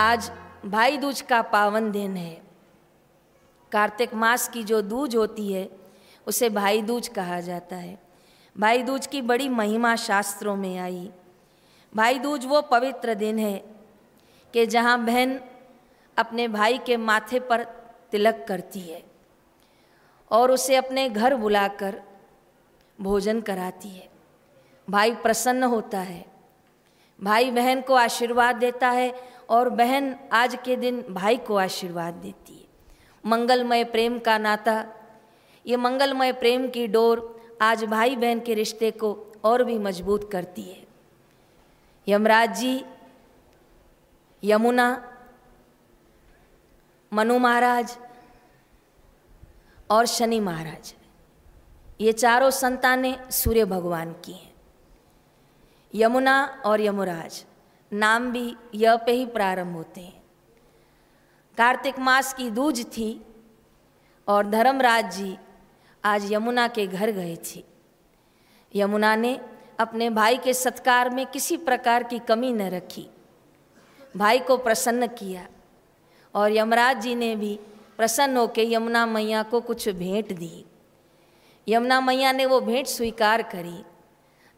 आज भाई दूज का पावन दिन है। कार्तिक मास की जो दूज होती है, उसे भाई दूज कहा जाता है। भाई दूज की बड़ी महिमा शास्त्रों में आई। भाई दूज वो पवित्र दिन है कि जहाँ बहन अपने भाई के माथे पर तिलक करती है और उसे अपने घर बुलाकर भोजन कराती है। भाई प्रसन्न होता है। भाई बहन को आशीर्वाद देता है और बहन आज के दिन भाई को आशीर्वाद देती है। मंगलमय प्रेम का नाता, ये मंगलमय प्रेम की डोर आज भाई बहन के रिश्ते को और भी मज़बूत करती है। यमराज जी, यमुना, मनु महाराज और शनि महाराज, ये चारों संतानें सूर्य भगवान की हैं। यमुना और यमुराज नाम भी य पे ही प्रारंभ होते हैं। कार्तिक मास की दूज थी और धर्मराज जी आज यमुना के घर गए थे। यमुना ने अपने भाई के सत्कार में किसी प्रकार की कमी न रखी। भाई को प्रसन्न किया और यमराज जी ने भी प्रसन्न होकर यमुना मैया को कुछ भेंट दी। यमुना मैया ने वो भेंट स्वीकार करी।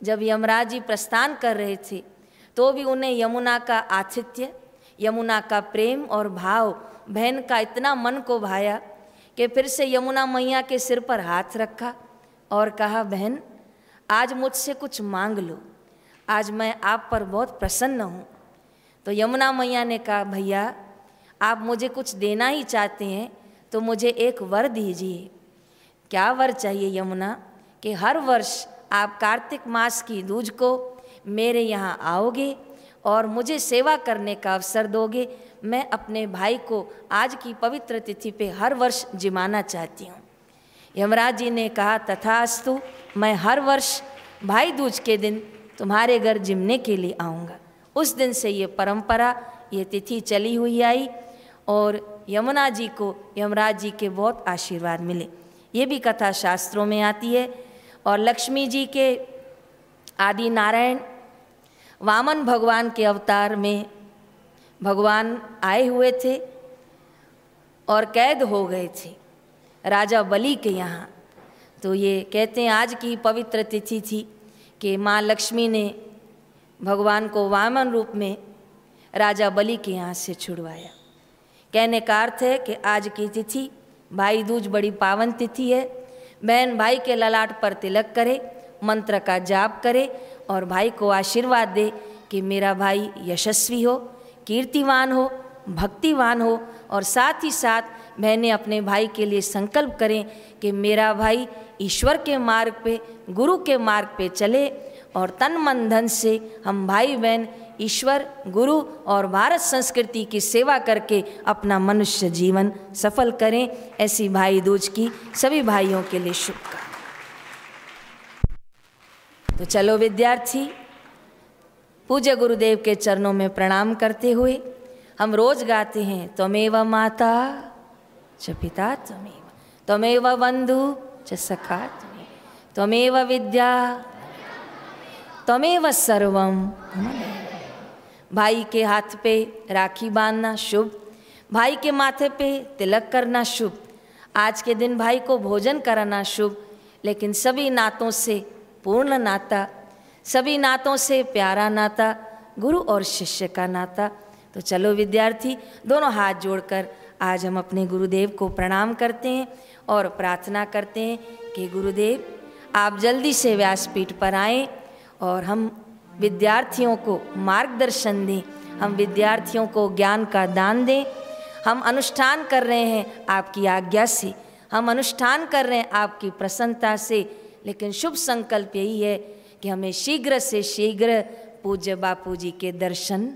जब यमराज जी प्रस्थान कर रहे थे तो भी उन्हें यमुना का आतिथ्य, यमुना का प्रेम और भाव बहन का इतना मन को भाया कि फिर से यमुना मैया के सिर पर हाथ रखा और कहा, बहन, आज मुझसे कुछ मांग लो। आज मैं आप पर बहुत प्रसन्न हूँ। तो यमुना मैया ने कहा, भैया, आप मुझे कुछ देना ही चाहते हैं तो मुझे एक वर दीजिए। क्या वर चाहिए यमुना, कि हर वर्ष आप कार्तिक मास की दूज को मेरे यहाँ आओगे और मुझे सेवा करने का अवसर दोगे। मैं अपने भाई को आज की पवित्र तिथि पे हर वर्ष जिमाना चाहती हूँ। यमराज जी ने कहा, तथास्तु, मैं हर वर्ष भाई दूज के दिन तुम्हारे घर जिमने के लिए आऊँगा। उस दिन से ये परंपरा, ये तिथि चली हुई आई और यमुना जी को, यमराज जी के बहुत आशीर्वाद मिले। ये भी कथा शास्त्रों में आती है और लक्ष्मी जी के आदि नारायण वामन भगवान के अवतार में भगवान आए हुए थे और कैद हो गए थे। राजा बलि के यहाँ। तो ये कहते हैं, आज की पवित्र तिथि थी कि माँ लक्ष्मी ने भगवान को वामन रूप में राजा बलि के यहाँ से छुड़वाया। कहने का अर्थ है कि आज की तिथि, भाई दूज बड़ी पावन तिथि है। बहन भाई के ललाट पर तिलक करे मंत्र का जाप करे और भाई को आशीर्वाद दे कि मेरा भाई यशस्वी हो, कीर्तिवान हो, भक्तिवान हो और साथ ही साथ बहनें अपने भाई के लिए संकल्प करें कि मेरा भाई ईश्वर के मार्ग पे, गुरु के मार्ग पे चले और तन मन धन से हम भाई बहन, ईश्वर, गुरु और भारत संस्कृति की सेवा करके अपना मनुष्य जीवन सफल करें। ऐसी भाई दूज की सभी भाइयों के लिए शुभकामना तो चलो विद्यार्थी, पूज्य गुरुदेव के चरणों में प्रणाम करते हुए हम रोज गाते हैं, त्वमेव माता च पिता, त्वमेव त्वमेव बंधु च सखा, त्वमेव त्वमेव विद्या, त्वमेव सर्वम भाई के हाथ पे राखी बांधना शुभ, भाई के माथे पे तिलक करना शुभ, आज के दिन भाई को भोजन कराना शुभ, लेकिन सभी नातों से पूर्ण नाता, सभी नातों से प्यारा नाता, गुरु और शिष्य का नाता। तो चलो विद्यार्थी, दोनों हाथ जोड़कर आज हम अपने गुरुदेव को प्रणाम करते हैं और प्रार्थना करते हैं कि गुरुदेव, आप जल्दी से व्यासपीठ पर आएँ और हम विद्यार्थियों को मार्गदर्शन दें, हम विद्यार्थियों को ज्ञान का दान दें। हम अनुष्ठान कर रहे हैं आपकी आज्ञा से, हम अनुष्ठान कर रहे हैं आपकी प्रसन्नता से लेकिन शुभ संकल्प यही है कि हमें शीघ्र से शीघ्र पूज्य बापू जी के दर्शन